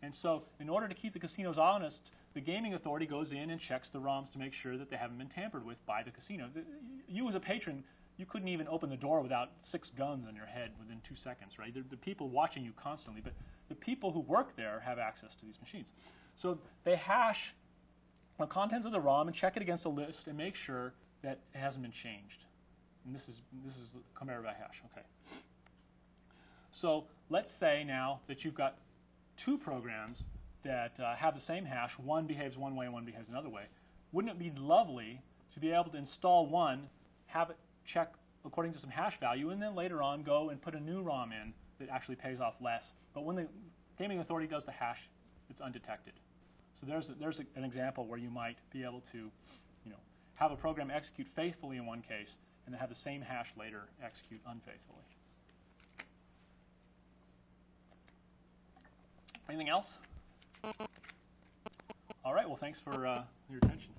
And so, in order to keep the casinos honest, the gaming authority goes in and checks the ROMs to make sure that they haven't been tampered with by the casino. You, as a patron, you couldn't even open the door without six guns on your head within two seconds, right? The, the people watching you constantly, but the people who work there have access to these machines. So they hash the contents of the ROM and check it against a list and make sure that it hasn't been changed. And this is this is Khmer by hash. Okay. So let's say now that you've got two programs that uh, have the same hash. One behaves one way and one behaves another way. Wouldn't it be lovely to be able to install one, have it check according to some hash value, and then later on go and put a new ROM in that actually pays off less. But when the gaming authority does the hash, it's undetected. So there's there's a, an example where you might be able to, you know, have a program execute faithfully in one case and then have the same hash later execute unfaithfully. Anything else? All right. Well, thanks for uh, your attention.